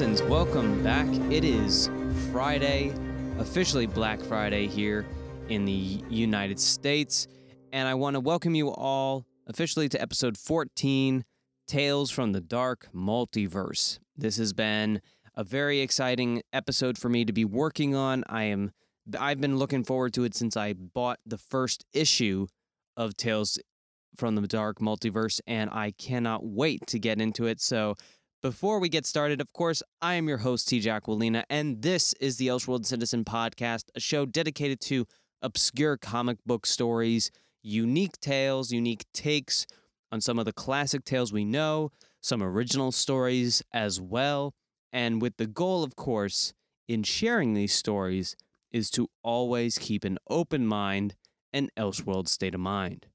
Citizens. Welcome back. It is Friday, officially Black Friday here in the United States. And I want to welcome you all officially to episode 14 Tales from the Dark Multiverse. This has been a very exciting episode for me to be working on. I am I've been looking forward to it since I bought the first issue of Tales from the Dark Multiverse, and I cannot wait to get into it. So, before we get started, of course, I am your host, TJ Aquilina, and this is the Elseworld Citizen Podcast, a show dedicated to obscure comic book stories, unique tales, unique takes on some of the classic tales we know, some original stories as well, and with the goal, of course, in sharing these stories is to always keep an open mind and Elseworld state of mind.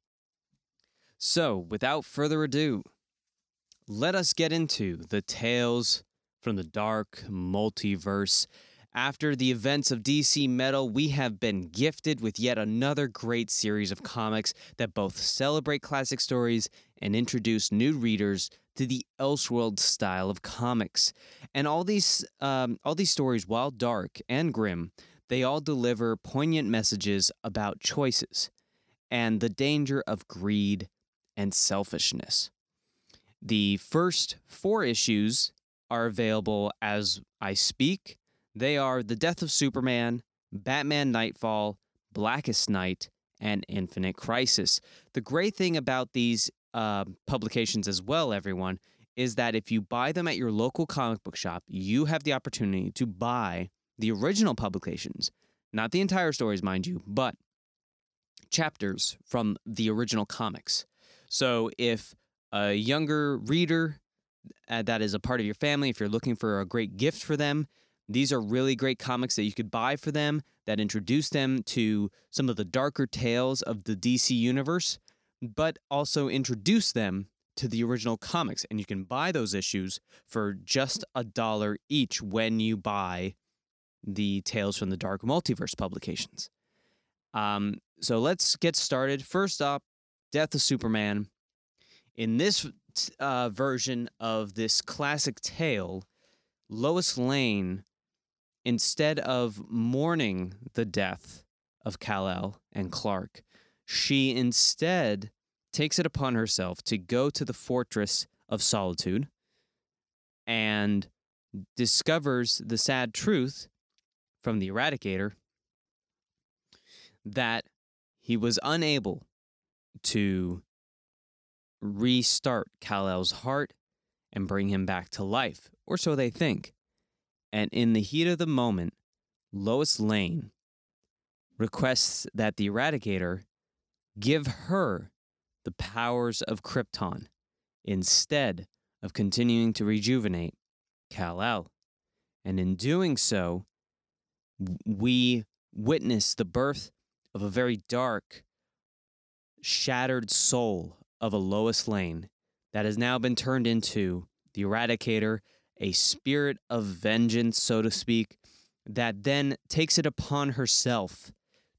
So, without further ado, let us get into the tales from the dark multiverse. After the events of DC Metal, we have been gifted with yet another great series of comics that both celebrate classic stories and introduce new readers to the Elseworld style of comics. And all these, um, all these stories, while dark and grim, they all deliver poignant messages about choices and the danger of greed and selfishness. The first four issues are available as I speak. They are The Death of Superman, Batman Knightfall, Blackest Night, and Infinite Crisis. The great thing about these uh, publications as well, everyone, is that if you buy them at your local comic book shop, you have the opportunity to buy the original publications, not the entire stories, mind you, but chapters from the original comics. So if a younger reader uh, that is a part of your family, if you're looking for a great gift for them, these are really great comics that you could buy for them that introduce them to some of the darker tales of the DC universe, but also introduce them to the original comics. And you can buy those issues for just a dollar each when you buy the Tales from the Dark Multiverse publications. Um, so let's get started. First up, Death of Superman. In this uh, version of this classic tale, Lois Lane, instead of mourning the death of Kal-El and Clark, she instead takes it upon herself to go to the fortress of solitude and discovers the sad truth from the Eradicator that he was unable to restart Kal-El's heart and bring him back to life, or so they think. And in the heat of the moment, Lois Lane requests that the Eradicator give her the powers of Krypton instead of continuing to rejuvenate Kal-El. And in doing so, we witness the birth of a very dark, shattered soul of a Lois Lane that has now been turned into the Eradicator, a spirit of vengeance, so to speak, that then takes it upon herself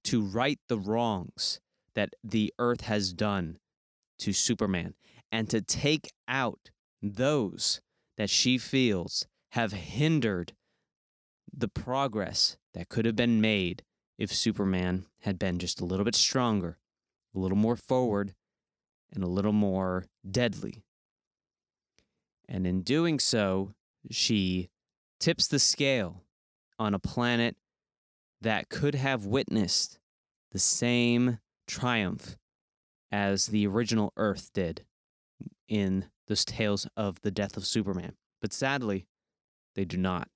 to right the wrongs that the earth has done to Superman and to take out those that she feels have hindered the progress that could have been made if Superman had been just a little bit stronger, a little more forward, and a little more deadly. And in doing so, she tips the scale on a planet that could have witnessed the same triumph as the original Earth did in those tales of the death of Superman. But sadly, they do not.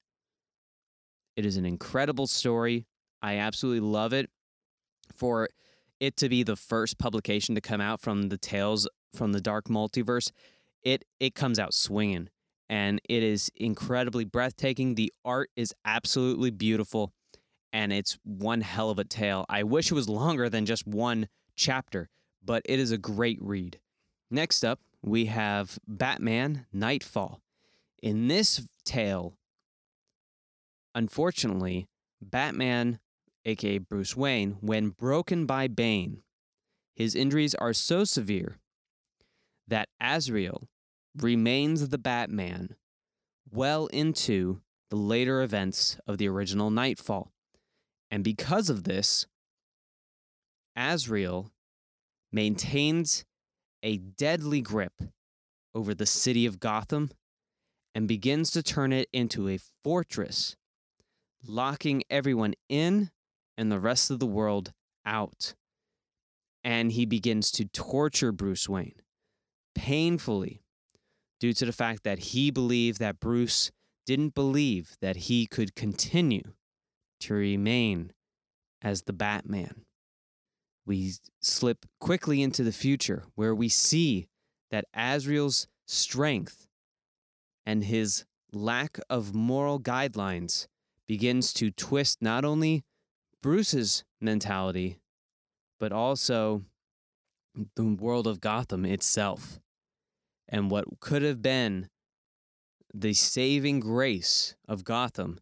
It is an incredible story. I absolutely love it. For it to be the first publication to come out from the Tales from the Dark Multiverse, it it comes out swinging and it is incredibly breathtaking. The art is absolutely beautiful and it's one hell of a tale. I wish it was longer than just one chapter, but it is a great read. Next up, we have Batman Knightfall. In this tale, unfortunately, Batman aka Bruce Wayne, when broken by Bane. His injuries are so severe that Azrael remains the Batman well into the later events of the original Knightfall. And because of this, Azrael maintains a deadly grip over the city of Gotham and begins to turn it into a fortress, locking everyone in and the rest of the world out. And he begins to torture Bruce Wayne painfully due to the fact that he believed that Bruce didn't believe that he could continue to remain as the Batman. We slip quickly into the future where we see that Azrael's strength and his lack of moral guidelines begins to twist not only Bruce's mentality, but also the world of Gotham itself. And what could have been the saving grace of Gotham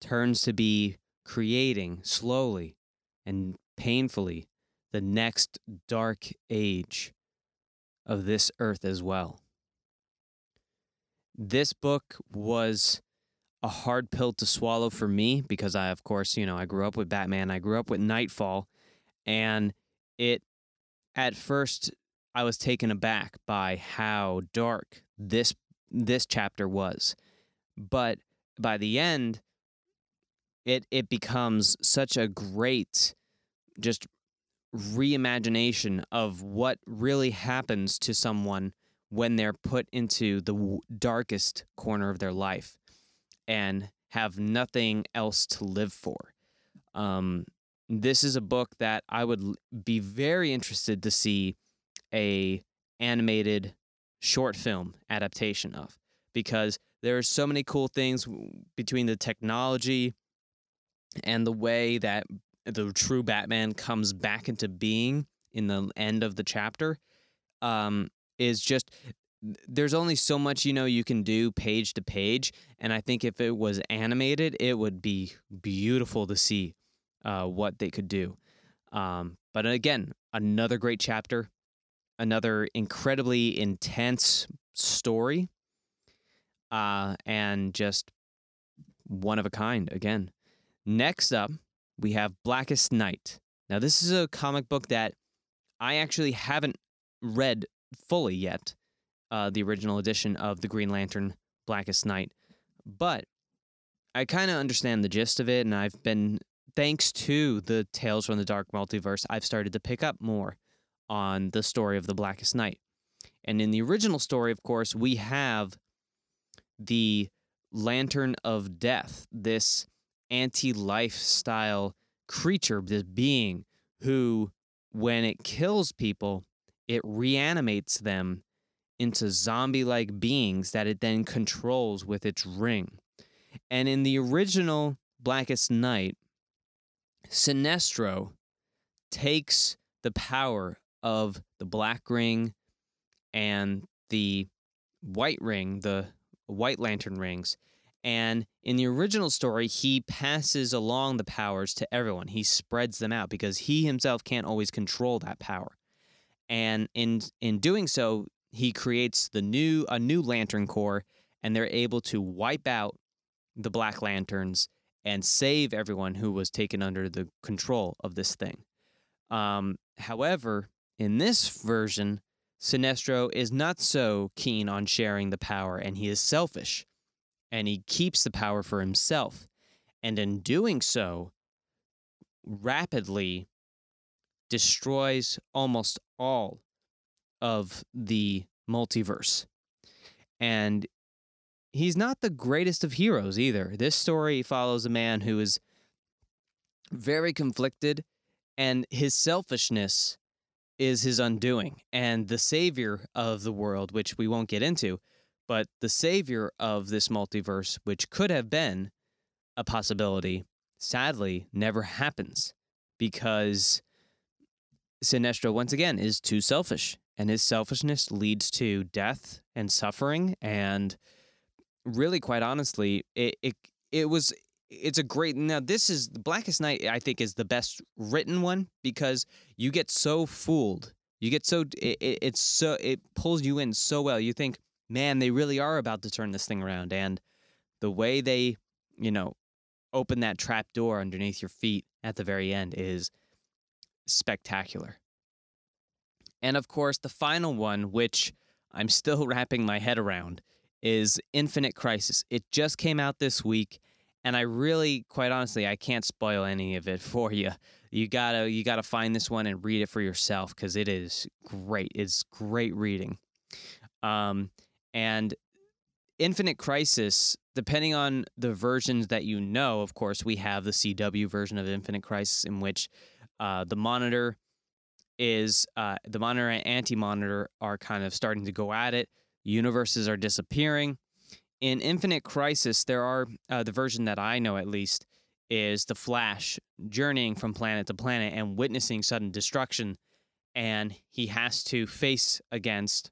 turns to be creating slowly and painfully the next dark age of this earth as well. This book was a hard pill to swallow for me because I, of course, you know, I grew up with Batman, I grew up with Knightfall, and it, at first, I was taken aback by how dark this this chapter was. But by the end, it it becomes such a great just reimagination of what really happens to someone when they're put into the darkest corner of their life and have nothing else to live for. Um, this is a book that I would be very interested to see a animated short film adaptation of because there are so many cool things between the technology and the way that the true Batman comes back into being in the end of the chapter um, is just there's only so much you know you can do page to page and i think if it was animated it would be beautiful to see uh, what they could do um, but again another great chapter another incredibly intense story uh, and just one of a kind again. Next up, we have Blackest Night. Now, this is a comic book that I actually haven't read fully yet, uh, the original edition of the Green Lantern Blackest Night, but I kind of understand the gist of it, and I've been, thanks to the Tales from the Dark Multiverse, I've started to pick up more on the story of the Blackest Night. And in the original story, of course, we have the Lantern of Death, this anti lifestyle creature, this being who, when it kills people, it reanimates them into zombie like beings that it then controls with its ring. And in the original Blackest Night, Sinestro takes the power of the black ring and the white ring, the white lantern rings. And in the original story, he passes along the powers to everyone. He spreads them out because he himself can't always control that power. And in in doing so, he creates the new a new lantern corps and they're able to wipe out the black lanterns and save everyone who was taken under the control of this thing. Um, however, in this version, Sinestro is not so keen on sharing the power and he is selfish and he keeps the power for himself. And in doing so, rapidly destroys almost all of the multiverse. And he's not the greatest of heroes either. This story follows a man who is very conflicted, and his selfishness is his undoing. And the savior of the world, which we won't get into, but the savior of this multiverse, which could have been a possibility, sadly never happens because Sinestro, once again, is too selfish. And his selfishness leads to death and suffering. And really, quite honestly, it, it, it was it's a great now this is the blackest night i think is the best written one because you get so fooled you get so it, it, it's so it pulls you in so well you think man they really are about to turn this thing around and the way they, you know, open that trap door underneath your feet at the very end is spectacular. And of course, the final one, which I'm still wrapping my head around, is Infinite Crisis. It just came out this week, and I really, quite honestly, I can't spoil any of it for you. You gotta, you gotta find this one and read it for yourself because it is great. It's great reading. Um, and Infinite Crisis, depending on the versions that you know, of course, we have the CW version of Infinite Crisis in which uh, the monitor is uh, the monitor and anti monitor are kind of starting to go at it. Universes are disappearing. In Infinite Crisis, there are uh, the version that I know at least is the Flash journeying from planet to planet and witnessing sudden destruction. And he has to face against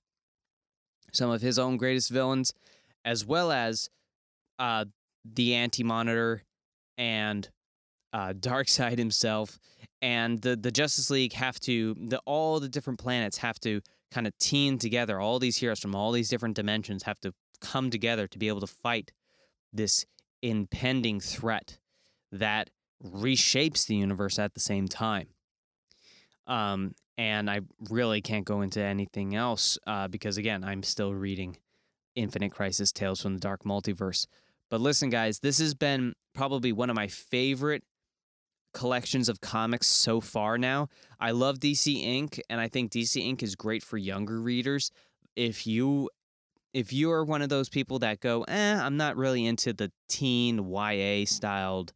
some of his own greatest villains, as well as uh, the Anti Monitor and uh, Darkseid himself, and the the Justice League have to the all the different planets have to kind of team together. All these heroes from all these different dimensions have to come together to be able to fight this impending threat that reshapes the universe at the same time. Um, and I really can't go into anything else uh, because again, I'm still reading Infinite Crisis: Tales from the Dark Multiverse. But listen, guys, this has been probably one of my favorite collections of comics so far now. I love DC Ink and I think DC Ink is great for younger readers. If you if you are one of those people that go, "Eh, I'm not really into the teen YA styled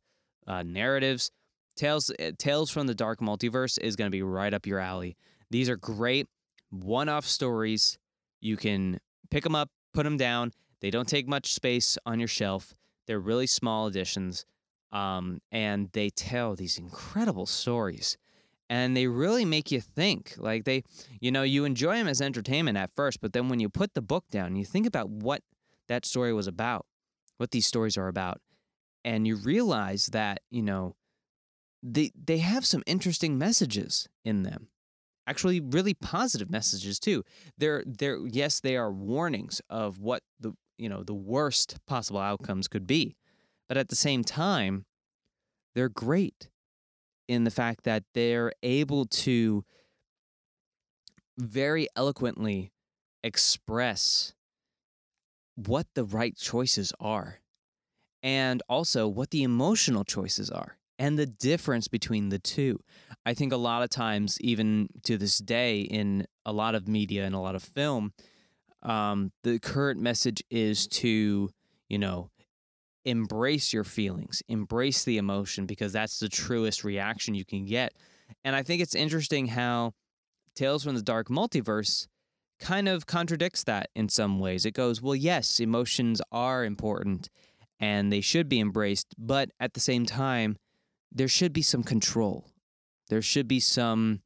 uh, narratives," Tales eh, Tales from the Dark Multiverse is going to be right up your alley. These are great one-off stories. You can pick them up, put them down. They don't take much space on your shelf. They're really small editions um, and they tell these incredible stories and they really make you think like they you know you enjoy them as entertainment at first but then when you put the book down you think about what that story was about what these stories are about and you realize that you know they they have some interesting messages in them actually really positive messages too. They're they're yes they are warnings of what the you know the worst possible outcomes could be but at the same time, they're great in the fact that they're able to very eloquently express what the right choices are and also what the emotional choices are and the difference between the two. I think a lot of times, even to this day, in a lot of media and a lot of film, um, the current message is to, you know, embrace your feelings, embrace the emotion because that's the truest reaction you can get. And I think it's interesting how Tales from the Dark Multiverse kind of contradicts that in some ways. It goes, well, yes, emotions are important and they should be embraced, but at the same time, there should be some control. There should be some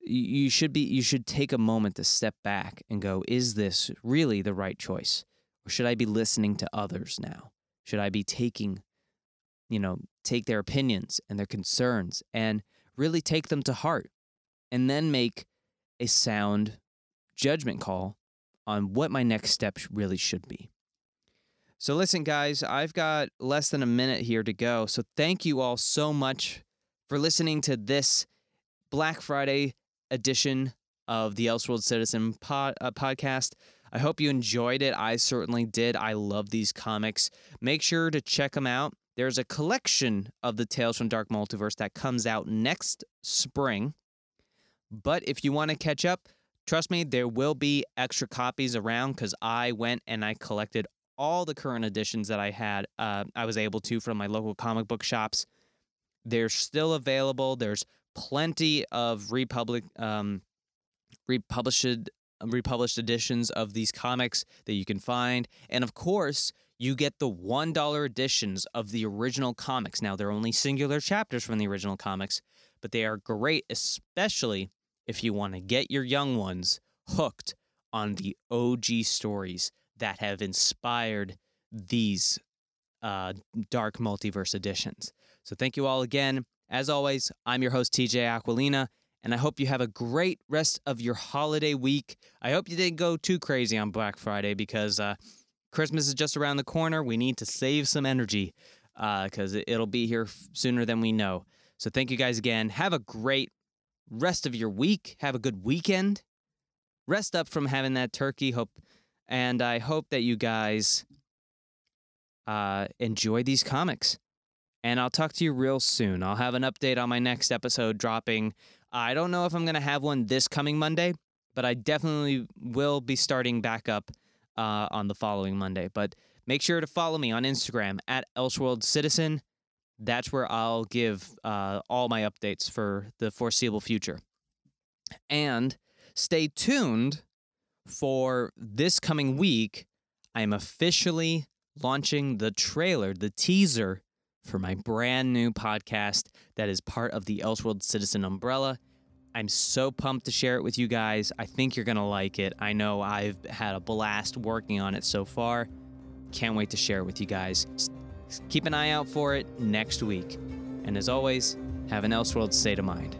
you should be you should take a moment to step back and go, is this really the right choice? Or should I be listening to others now? Should I be taking, you know, take their opinions and their concerns and really take them to heart and then make a sound judgment call on what my next step really should be. So, listen, guys, I've got less than a minute here to go. So, thank you all so much for listening to this Black Friday edition of the Elseworld Citizen pod, uh, podcast. I hope you enjoyed it. I certainly did. I love these comics. Make sure to check them out. There's a collection of the Tales from Dark Multiverse that comes out next spring. But if you want to catch up, trust me, there will be extra copies around because I went and I collected all the current editions that I had. Uh, I was able to from my local comic book shops. They're still available. There's plenty of Republic um, republished republished editions of these comics that you can find. And of course, you get the $1 editions of the original comics. Now, they're only singular chapters from the original comics, but they are great, especially if you want to get your young ones hooked on the OG stories that have inspired these uh, dark multiverse editions. So, thank you all again. As always, I'm your host, TJ Aquilina, and I hope you have a great rest of your holiday week. I hope you didn't go too crazy on Black Friday because uh, Christmas is just around the corner. We need to save some energy because uh, it'll be here sooner than we know. So thank you guys again. Have a great rest of your week. Have a good weekend. Rest up from having that turkey. Hope, and I hope that you guys uh, enjoy these comics. And I'll talk to you real soon. I'll have an update on my next episode dropping. I don't know if I'm going to have one this coming Monday, but I definitely will be starting back up uh, on the following Monday. But make sure to follow me on Instagram at Elseworld Citizen. That's where I'll give uh, all my updates for the foreseeable future. And stay tuned for this coming week. I am officially launching the trailer, the teaser for my brand new podcast that is part of the Elseworld Citizen umbrella. I'm so pumped to share it with you guys. I think you're going to like it. I know I've had a blast working on it so far. Can't wait to share it with you guys. Keep an eye out for it next week. And as always, have an Elseworld state of mind.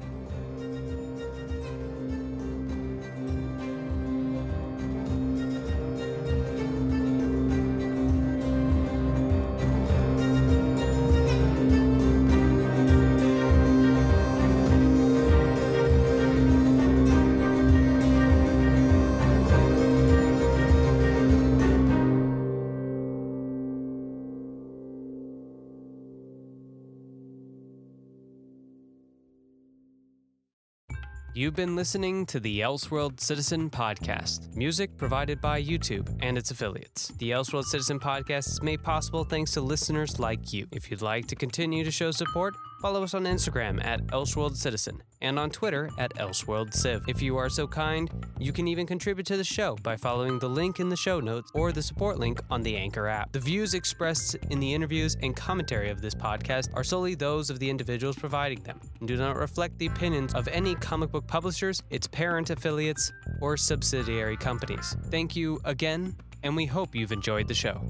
You've been listening to the Elseworld Citizen Podcast, music provided by YouTube and its affiliates. The Elseworld Citizen Podcast is made possible thanks to listeners like you. If you'd like to continue to show support, follow us on Instagram at Elseworld Citizen and on Twitter at Elseworld Civ. If you are so kind, you can even contribute to the show by following the link in the show notes or the support link on the Anchor app. The views expressed in the interviews and commentary of this podcast are solely those of the individuals providing them and do not reflect the opinions of any comic book publishers, its parent affiliates, or subsidiary companies. Thank you again, and we hope you've enjoyed the show.